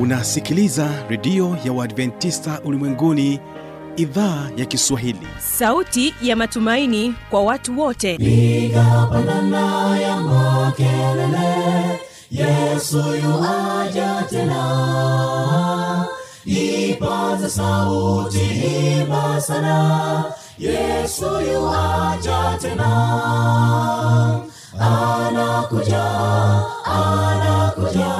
unasikiliza redio ya uadventista ulimwenguni idhaa ya kiswahili. Sauti ya matumaini kwa watu wote. Piga pandana ya makelele yesu yuaja tena. Ipaza sauti imba sana yesu yuaja tena. Anakuja anakuja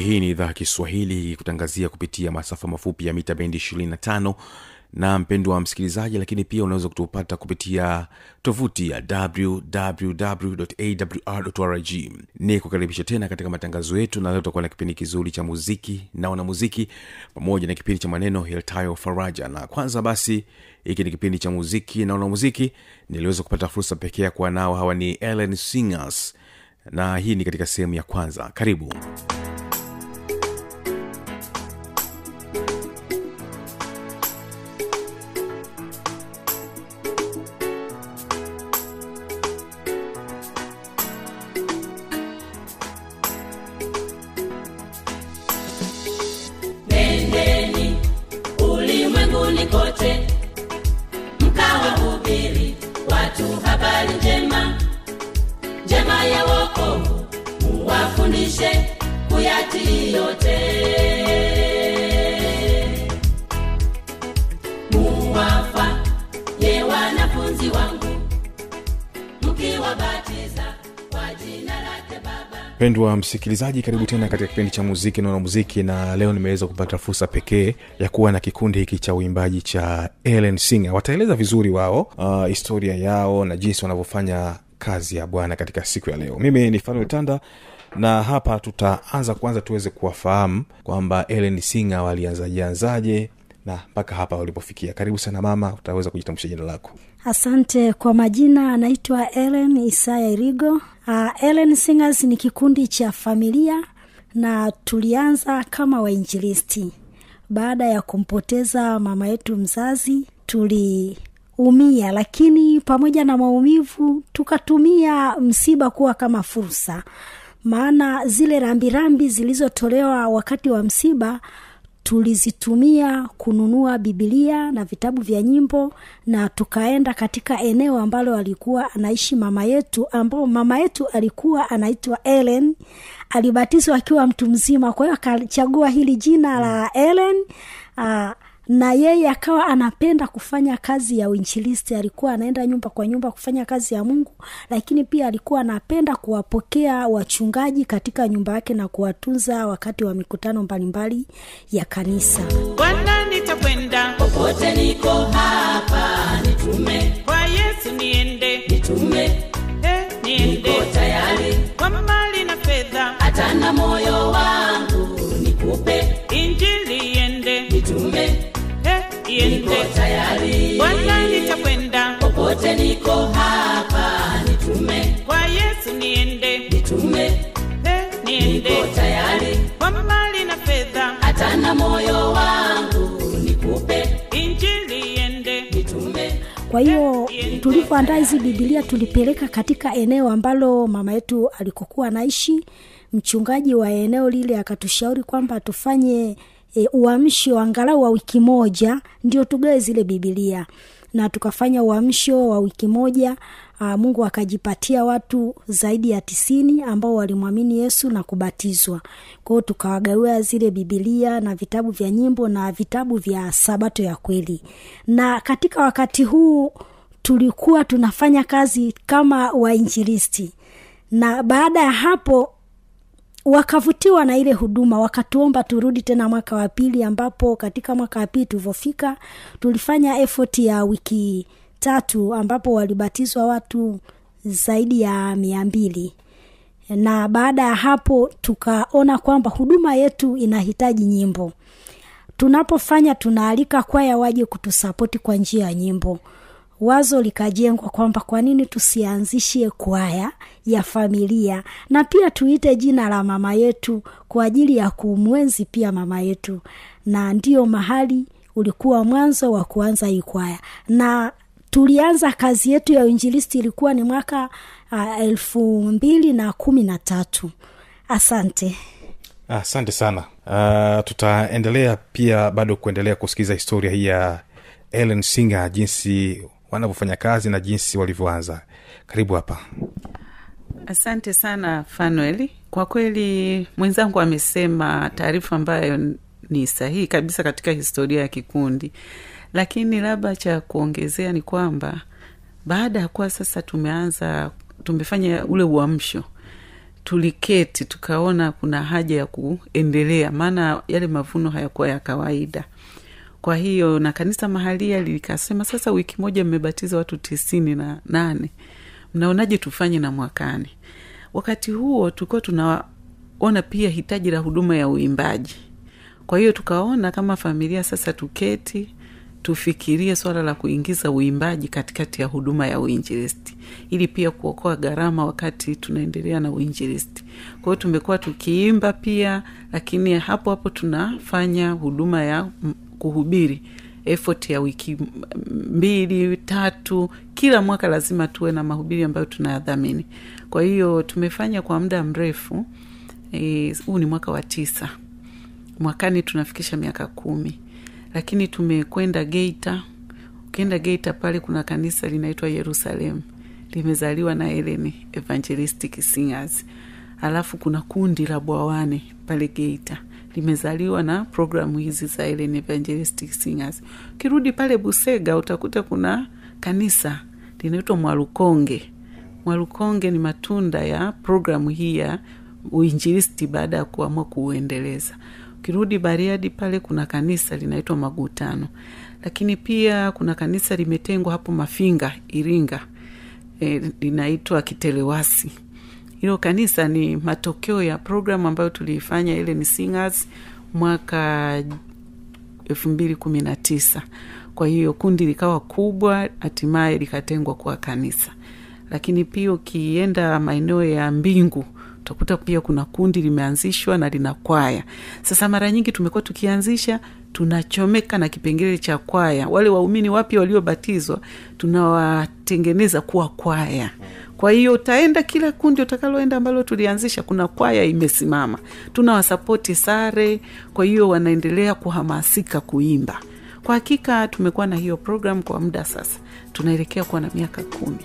hii ni idhaa kiswahili kutangazia kupitia masafa mafupi ya mita bendi 25 na mpendo wa msikilizaji lakini pia unaweza kutupata kupitia tovuti ya wwwawrrg ni kukaribisha tena katika matangazo yetu na leo tutakuwa na kipindi kizuri cha muziki na wanamuziki pamoja na kipindi cha maneno hiltayo faraja. Na kwanza basi hiki ni kipindi cha muziki na wanamuziki. Niliweza kupata fursa pekee ya kuwa nao hawa ni ellen singers. Na hii ni katika sehemu ya kwanza. Karibu mpendwa msikilizaji karibu tena katika kipindi cha muziki na muziki na leo nimeweza kupata fursa pekee ya kuwa na kikundi hiki cha uimbaji cha ellen singer. Wataeleza vizuri wao uh, historia yao na jinsi wanavyofanya kazi ya bwana katika siku ya leo. Mimi ni fanuel tanda na hapa tutaanza kwanza tuweze kuwafahamu kwamba ellen singer walianzajianzaje na mpaka hapa walipofikia. Karibu sana mama utaweza kujitambulisha jina lako asante kwa majina anaitwa ellen isaya irigo. Uh, ellen singers ni kikundi cha familia na tulianza kama wainjilisti. Baada ya kumpoteza mama yetu mzazi tuliumia lakini pamoja na maumivu tukatumia msiba kuwa kama fursa. Maana zile rambirambi zilizotolewa wakati wa msiba tulizitumia kununua bibilia na vitabu vya nyimbo na tukaenda katika eneo ambalo alikuwa anaishi mama yetu ambao mama yetu alikuwa anaitwa ellen. Alibatizwa akiwa mtu mzima kwa hiyo akachagua hili jina la ellen. Uh, na yeye akawa anapenda kufanya kazi ya uinjilisti. Alikuwa anaenda nyumba kwa nyumba kufanya kazi ya mungu lakini pia alikuwa anapenda kuwapokea wachungaji katika nyumba yake na kuwatunza wakati wa mikutano mbalimbali ya kanisa. Bwana nitakwenda? Popote niko hapa nitume. Kwa yesu niende. Nitume. Eh, niende. Niko tayari. Kwa mali na fedha. Hata na moyo niko tayari bwana nitakwenda. Popote niko hapa nitume. Kwa yesu niende. Nitume. Eh, niende. Niko tayari. Kwa mali na fedha. Hata na moyo wangu nikupe. Injili iende. Nitume. Kwa hiyo tulivyoandaa hizi bibilia tulipeleka katika eneo ambalo mama yetu alikokuwa anaishi. Mchungaji wa eneo lile akatushauri kwamba tufanye e, uamsho angalau wa wiki moja ndio tugawe zile bibilia na tukafanya uamsho wa wiki moja aa, mungu akajipatia watu zaidi ya tisini ambao walimwamini yesu na kubatizwa. Kwao tukawagawia zile bibilia na vitabu vya nyimbo na vitabu vya sabato ya kweli. Na katika wakati huu tulikuwa tunafanya kazi kama wainjilisti. Na baada ya hapo wakavutiwa na ile huduma wakatuomba turudi tena mwaka wa pili ambapo katika mwaka wa pili tulivyofika tulifanya effort ya wiki tatu ambapo walibatizwa watu zaidi ya mia mbili. Na baada ya hapo tukaona kwamba huduma yetu inahitaji nyimbo. Tunapofanya tunaalika kwaya waje kutusapoti kwa njia ya nyimbo. Wazo likajengwa kwamba kwa nini tusianzishie kwaya ya familia. Na pia tuite jina la mama yetu kwa ajili ya kumwenzi pia mama yetu. Na ndiyo mahali ulikuwa mwanzo wa kuanza ikwaya na tulianza kazi yetu ya uinjilisti ilikuwa ni mwaka uh, elfu mbili na kumi na tatu. Asante. Asante sana. Uh, tutaendelea pia bado kuendelea kusikiliza historia hii ya ellen singer jinsi wanavyofanya kazi na jinsi walivyoanza. Karibu hapa asante sana fanuel. Kwa kweli mwenzangu amesema taarifa ambayo ni sahihi kabisa katika historia ya kikundi. Lakini labda cha kuongezea ni kwamba baada ya kuwa sasa tumeanza tumefanya ule uamsho tuliketi tukaona kuna haja ya kuendelea maana yale mavuno hayakuwa ya kawaida. Kwa hiyo na kanisa mahalia likasema sasa wiki moja mmebatiza watu tisini na nane mnaonaje tufanye na mwakani? Wakati huo tulikuwa tunaona pia hitaji la huduma ya uimbaji. Kwa hiyo tukaona kama familia sasa tuketi tufikirie swala la kuingiza uimbaji katikati ya huduma ya uinjilisti ili pia kuokoa gharama wakati tunaendelea na uinjilisti. Kwa hiyo tumekuwa tukiimba pia lakini hapo hapo tunafanya huduma ya kuhubiri effort ya wiki mbili tatu kila mwaka lazima tuwe na mahubiri ambayo tunayadhamini. Kwa hiyo tumefanya kwa muda mrefu huu e, ni mwaka wa tisa. Mwakani tunafikisha miaka kumi. Lakini tumekwenda geita. Ukienda geita pale kuna kanisa linaitwa yerusalemu limezaliwa na Ellen evangelistic singers. Alafu kuna kundi la bwawane pale geita limezaliwa na programu hizi za Ellen Evangelistic Singers. Ukirudi pale Busega utakuta kuna kanisa linaitwa Mwalukonge. Mwalukonge ni matunda ya programu hii ya uinjilisti baada ya kuamua kuuendeleza. Ukirudi Bariadi pale kuna kanisa linaitwa Magutano, lakini pia kuna kanisa limetengwa hapo Mafinga, Iringa, e, linaitwa Kitelewasi hilo kanisa ni matokeo ya programu ambayo tuliifanya ile ni singers mwaka elfu mbili kumi na tisa. Kwa hiyo kundi likawa kubwa hatimaye likatengwa kuwa kanisa. Lakini pia ukienda maeneo ya mbingu utakuta pia kuna kundi limeanzishwa na lina kwaya. Sasa mara nyingi tumekuwa tukianzisha tunachomeka na kipengele cha kwaya. Wale waumini wapya waliobatizwa tunawatengeneza kuwa kwaya kwa hiyo utaenda kila kundi utakaloenda ambalo tulianzisha kuna kwaya imesimama. Tunawasapoti sare kwa hiyo wanaendelea kuhamasika kuimba. Kwa hakika tumekuwa na hiyo program kwa muda sasa. Tunaelekea kuwa na miaka kumi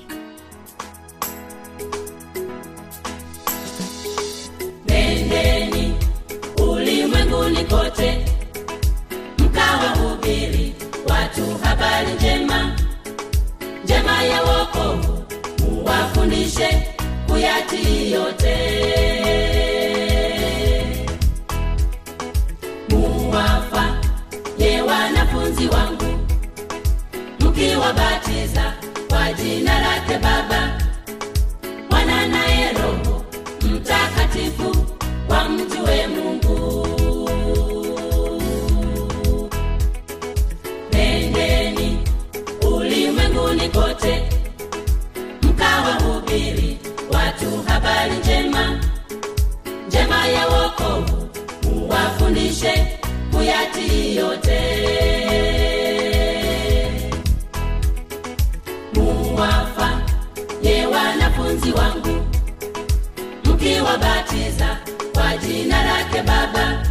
njema uwafundishe kuyatii yote. Muwafa ye wanafunzi wangu mkiwabatiza kwa jina lake baba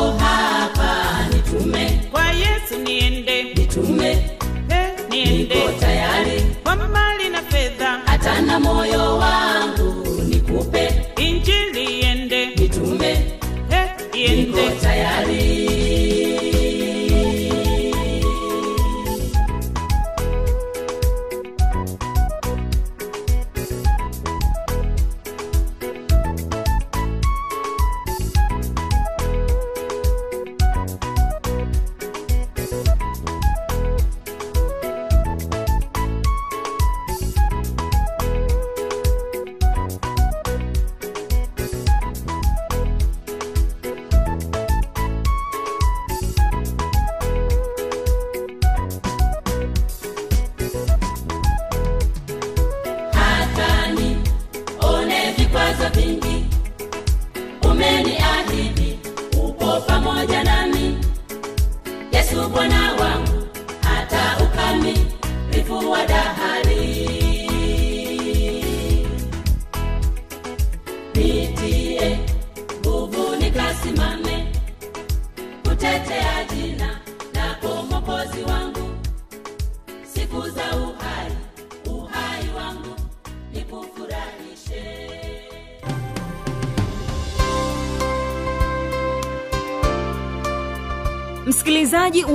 popote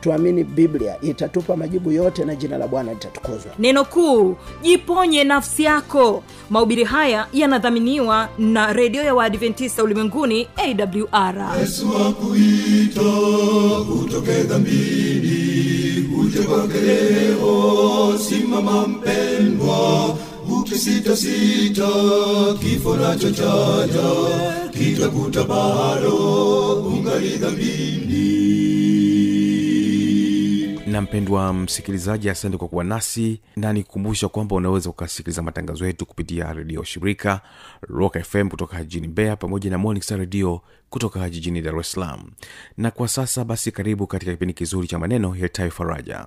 tuamini biblia itatupa majibu yote na jina la bwana litatukuzwa. Neno kuu jiponye nafsi yako. Mahubiri haya yanadhaminiwa na redio ya waadventista ulimwenguni awr yesu akuita utoke dhambini uje kwake leo simama mpendwa ukisitasita kifo nacho chaja kitakuta bado ungali dhambini na mpendwa msikilizaji asante kwa kuwa nasi na nikukumbusha kwamba unaweza ukasikiliza matangazo yetu kupitia redio shirika rock fm kutoka jijini mbeya pamoja na morning redio kutoka jijini dar es salaam. Na kwa sasa basi karibu katika kipindi kizuri cha maneno yatayo faraja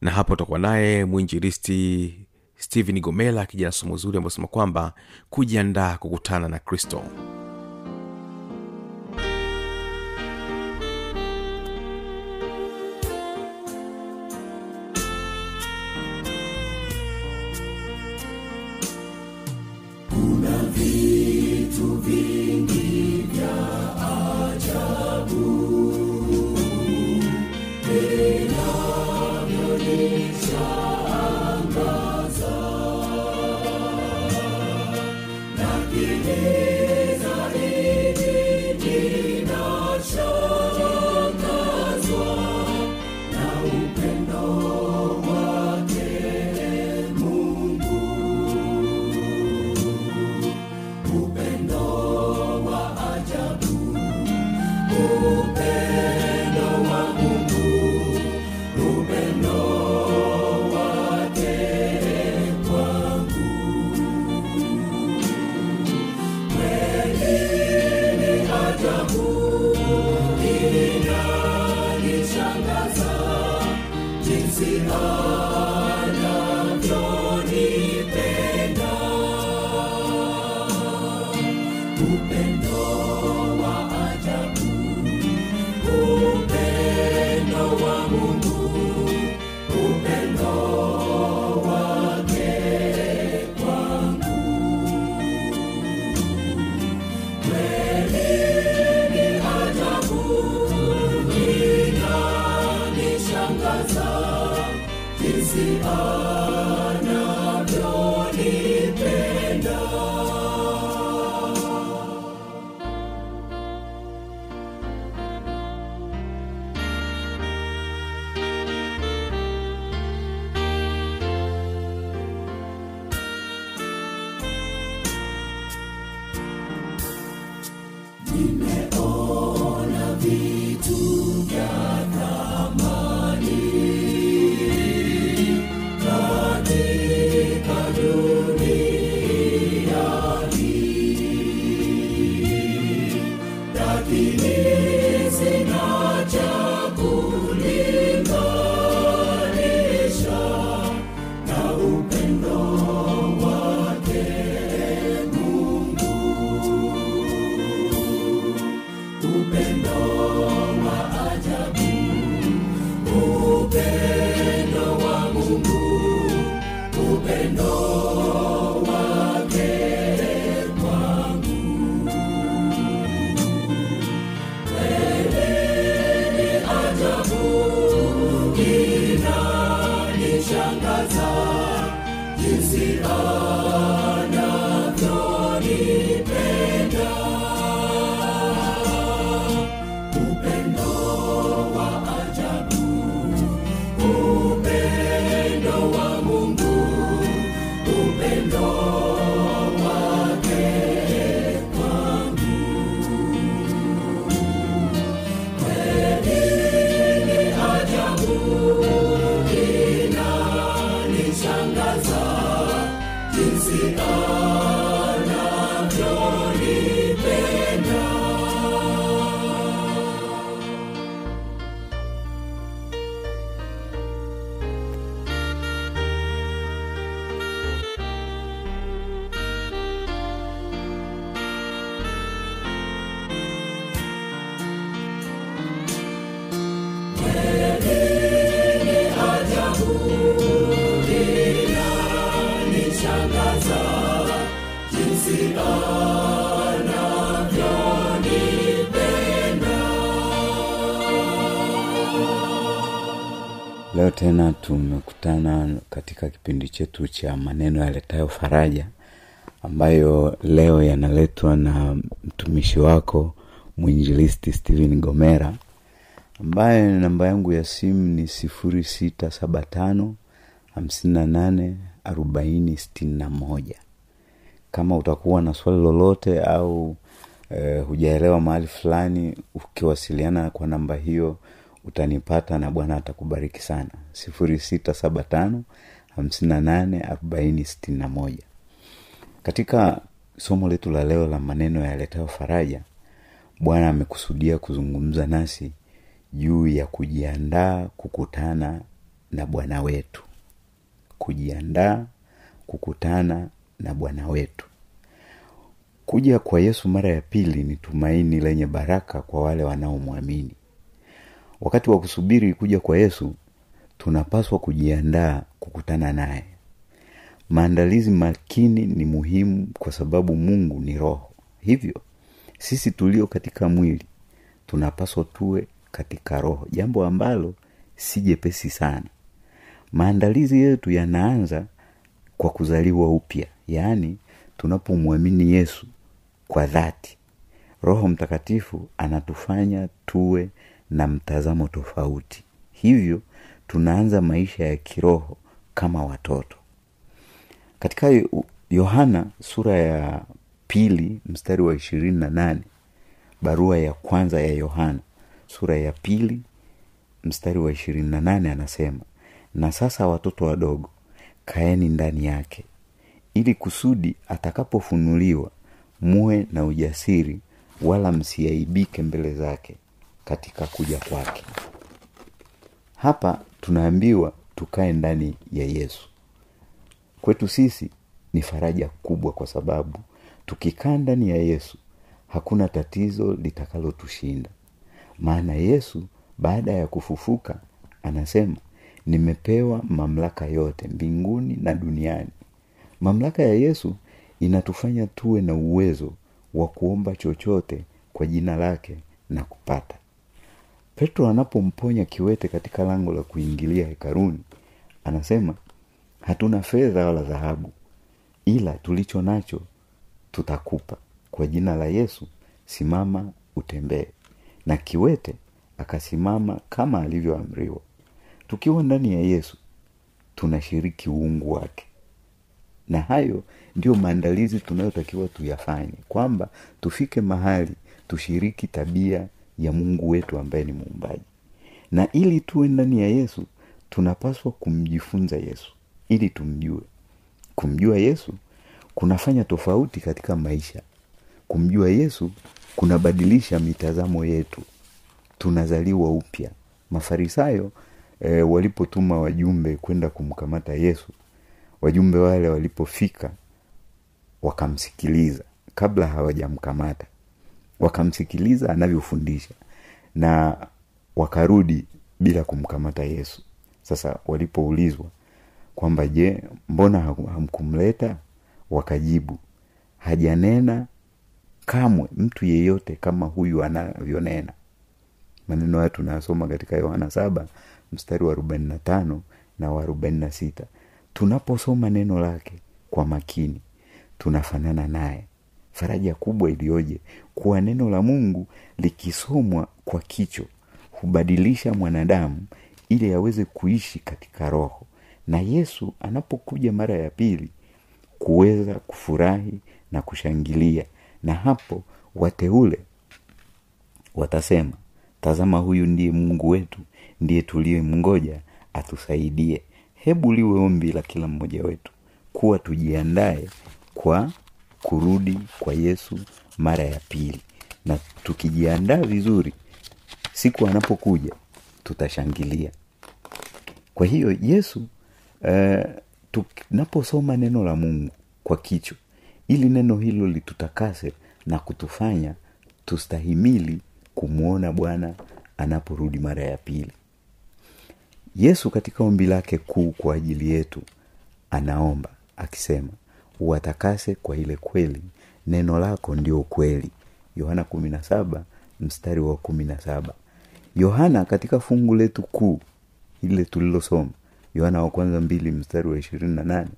na hapo utakuwa naye mwinjilisti stephen gomela akija na somo zuri ambaosema kwamba kujiandaa kukutana na kristo vitu vingi. Señor. Amen. You see all. Leo tena tumekutana katika kipindi chetu cha maneno yaletayo faraja ambayo leo yanaletwa na mtumishi wako mwinjilisti stehen gomera ambaye namba yangu ya simu ni sifuri sita saba tano hamsini na nane arobaini sitini na moja kama utakuwa na swali lolote au e, hujaelewa mahali fulani ukiwasiliana kwa namba hiyo utanipata na bwana atakubariki sana. Sifuri sita saba tano hamsini na nane arobaini sitini na moja. Katika somo letu la leo la maneno yaletayo faraja bwana amekusudia kuzungumza nasi juu ya kujiandaa kukutana na bwana wetu. Kujiandaa kukutana na bwana wetu. Kuja kwa yesu mara ya pili ni tumaini lenye baraka kwa wale wanaomwamini. Wakati wa kusubiri kuja kwa yesu tunapaswa kujiandaa kukutana naye. Maandalizi makini ni muhimu kwa sababu mungu ni roho. Hivyo sisi tulio katika mwili tunapaswa tuwe katika roho jambo ambalo si jepesi sana. Maandalizi yetu yanaanza kwa kuzaliwa upya yaani tunapomwamini yesu kwa dhati roho mtakatifu anatufanya tuwe na mtazamo tofauti. Hivyo tunaanza maisha ya kiroho kama watoto. Katika yohana sura ya pili mstari wa ishirini na nane barua ya kwanza ya yohana sura ya pili mstari wa ishirini na nane anasema na sasa watoto wadogo kaeni ndani yake ili kusudi atakapofunuliwa muwe na ujasiri wala msiaibike mbele zake katika kuja kwake. Hapa tunaambiwa tukae ndani ya yesu. Kwetu sisi ni faraja kubwa kwa sababu tukikaa ndani ya yesu hakuna tatizo litakalotushinda. Maana yesu baada ya kufufuka anasema nimepewa mamlaka yote mbinguni na duniani mamlaka ya yesu inatufanya tuwe na uwezo wa kuomba chochote kwa jina lake na kupata. Petro anapomponya kiwete katika lango la kuingilia hekaruni anasema hatuna fedha wala dhahabu ila tulicho nacho tutakupa. Kwa jina la yesu simama utembee. Na kiwete akasimama kama alivyoamriwa. Tukiwa ndani ya yesu tunashiriki uungu wake na hayo ndio maandalizi tunayotakiwa tuyafanye kwamba tufike mahali tushiriki tabia ya mungu wetu ambaye ni muumbaji. Na ili tuwe ndani ya yesu tunapaswa kumjifunza yesu ili tumjue. Kumjua yesu kunafanya tofauti katika maisha. Kumjua yesu kunabadilisha mitazamo yetu. Tunazaliwa upya. Mafarisayo e, walipotuma wajumbe kwenda kumkamata yesu wajumbe wale walipofika wakamsikiliza kabla hawajamkamata. Wakamsikiliza anavyofundisha na wakarudi bila kumkamata yesu. Sasa walipoulizwa kwamba je mbona hamkumleta? Wakajibu hajanena kamwe mtu yeyote kama huyu anavyonena. Maneno hayo tunayasoma katika yohana saba mstari wa arobaini na tano na wa arobaini na sita tunaposoma neno lake kwa makini tunafanana naye. Faraja kubwa iliyoje kuwa neno la mungu likisomwa kwa kicho hubadilisha mwanadamu ili aweze kuishi katika roho. Na yesu anapokuja mara ya pili kuweza kufurahi na kushangilia na hapo wateule watasema tazama huyu ndiye mungu wetu ndiye tuliyemngoja atusaidie hebu liwe ombi la kila mmoja wetu kuwa tujiandae kwa kurudi kwa yesu mara ya pili. Na tukijiandaa vizuri siku anapokuja tutashangilia. Kwa hiyo yesu uh, tunaposoma neno la mungu kwa kichwa ili neno hilo litutakase na kutufanya tustahimili kumwona bwana anaporudi mara ya pili yesu katika ombi lake kuu kwa ajili yetu anaomba akisema uwatakase kwa ile kweli. Neno lako ndio kweli. Yohana mstari wa yohana katika fungu letu kuu ile tulilosoma yohana wa kwanza mbili mstari wa ishirini na nane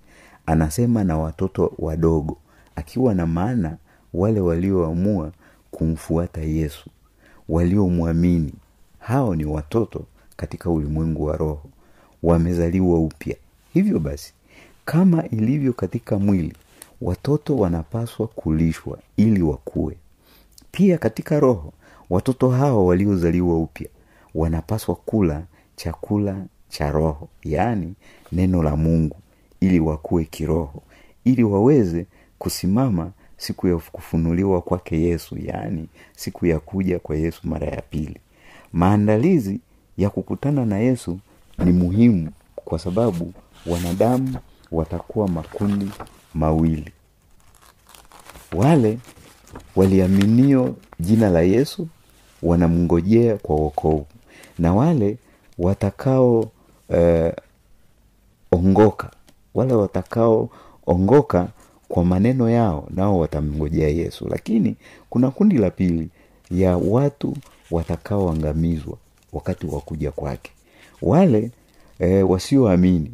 anasema na watoto wadogo akiwa na maana wale walioamua kumfuata yesu waliomwamini. Hao ni watoto katika ulimwengu wa roho wamezaliwa upya. Hivyo basi kama ilivyo katika mwili watoto wanapaswa kulishwa ili wakue. Pia katika roho watoto hao waliozaliwa upya wanapaswa kula chakula cha roho yaani neno la mungu ili wakue kiroho ili waweze kusimama siku ya kufunuliwa kwake yesu yaani siku ya kuja kwa yesu mara ya pili. Maandalizi ya kukutana na yesu ni muhimu kwa sababu wanadamu watakuwa makundi mawili. Wale waliaminio jina la yesu wanamngojea kwa wokovu na wale watakao eh, ongoka wale watakaoongoka kwa maneno yao nao watamngojea yesu. Lakini kuna kundi la pili ya watu watakaoangamizwa wakati wa kuja kwake. Wale e, wasioamini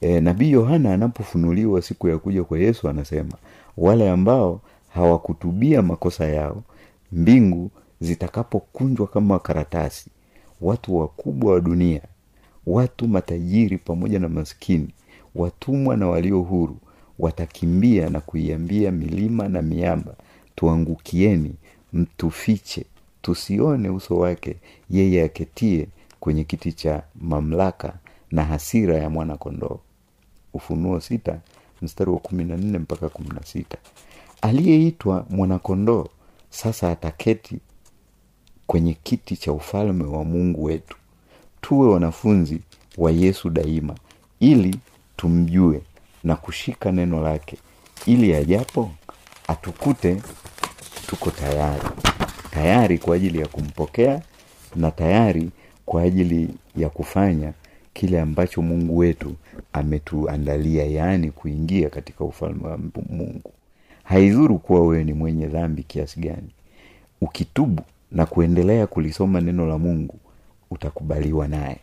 e, nabii yohana anapofunuliwa siku ya kuja kwa yesu anasema wale ambao hawakutubia makosa yao mbingu zitakapokunjwa kama karatasi watu wakubwa wa dunia watu matajiri pamoja na maskini watumwa na walio huru watakimbia na kuiambia milima na miamba tuangukieni mtufiche tusione uso wake yeye aketie kwenye kiti cha mamlaka na hasira ya mwana kondoo ufunuo sita mstari wa mpaka aliyeitwa mwanakondoo sasa ataketi kwenye kiti cha ufalme wa mungu wetu. Tuwe wanafunzi wa yesu daima ili tumjue na kushika neno lake. Ili ajapo atukute tuko tayari tayari kwa ajili ya kumpokea na tayari kwa ajili ya kufanya kile ambacho mungu wetu ametuandalia yaani kuingia katika ufalme wa mungu. Haidhuru kuwa wewe ni mwenye dhambi kiasi gani. Ukitubu na kuendelea kulisoma neno la mungu utakubaliwa naye.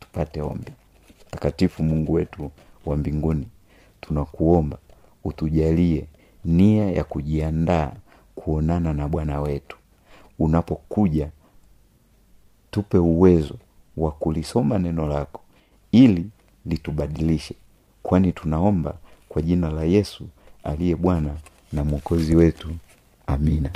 Tupate ombi. Takatifu mungu wetu wa mbinguni tunakuomba utujalie nia ya kujiandaa kuonana na bwana wetu. Unapokuja tupe uwezo wa kulisoma neno lako ili litubadilishe kwani tunaomba kwa jina la yesu aliye bwana na mwokozi wetu. Amina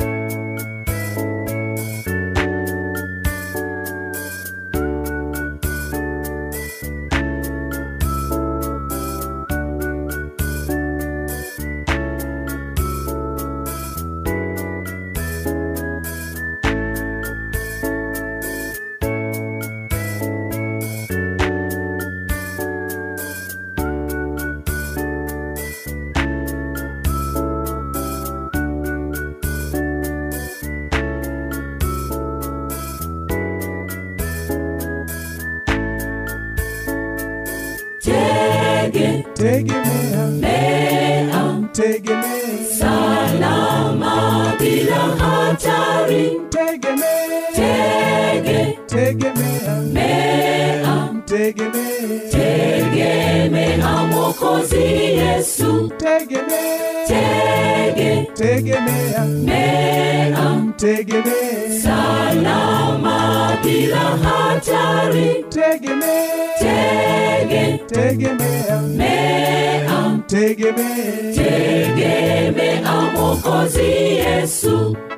tegemea mea, tegemea tegemea Mwokozi Yesu. tegemea Tege, tegemea mea, tegemea salama bila hatari. tegemea Tege, tegemea mea, tegemea tegemea Mwokozi Yesu. furaha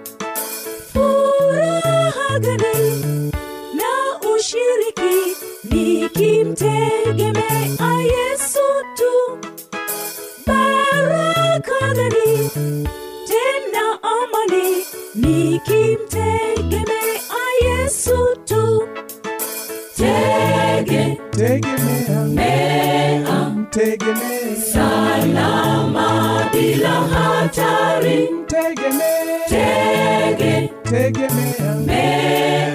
ushiriki nikimtegemea yesu tu. Baraka gani tena amani nikimtegemea yesu tu. Tege, tegemea mea, tegemea salama bila hatari. tegemea Tege, tegemea. mea,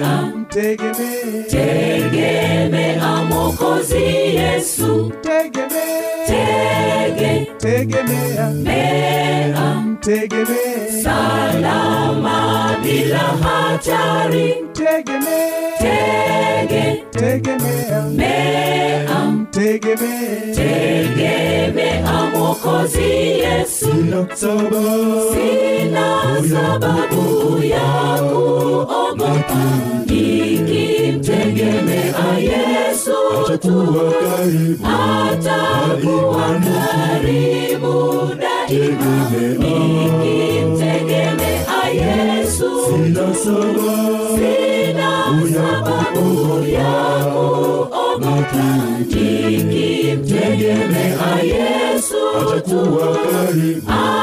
tegeme. Tegeme amokozi yesu. Tegeme. Tege. Tegemea mea. Tegeme. Salama bila hatari. Tegeme. Tege. Tegemea mea. Tegeme. Tegeme amokozi mokozi yesu. Sina sababu. Sina sababu ya kuogopa. Nikimtegemea yesu atakuwa karibu. atakuwa karibu daima. Nikimtegemea yesu. Sina sababu. Sina sababu ya kuogopa nikimtegemea yesu. atakuwa karibu.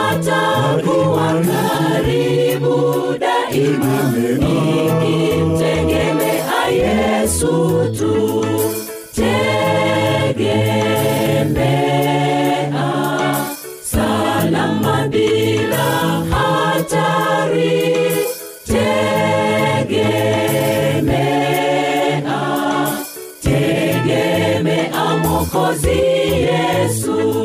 Atakuwa karibu daima. Nikimtegemea yesu tu mokozi yesu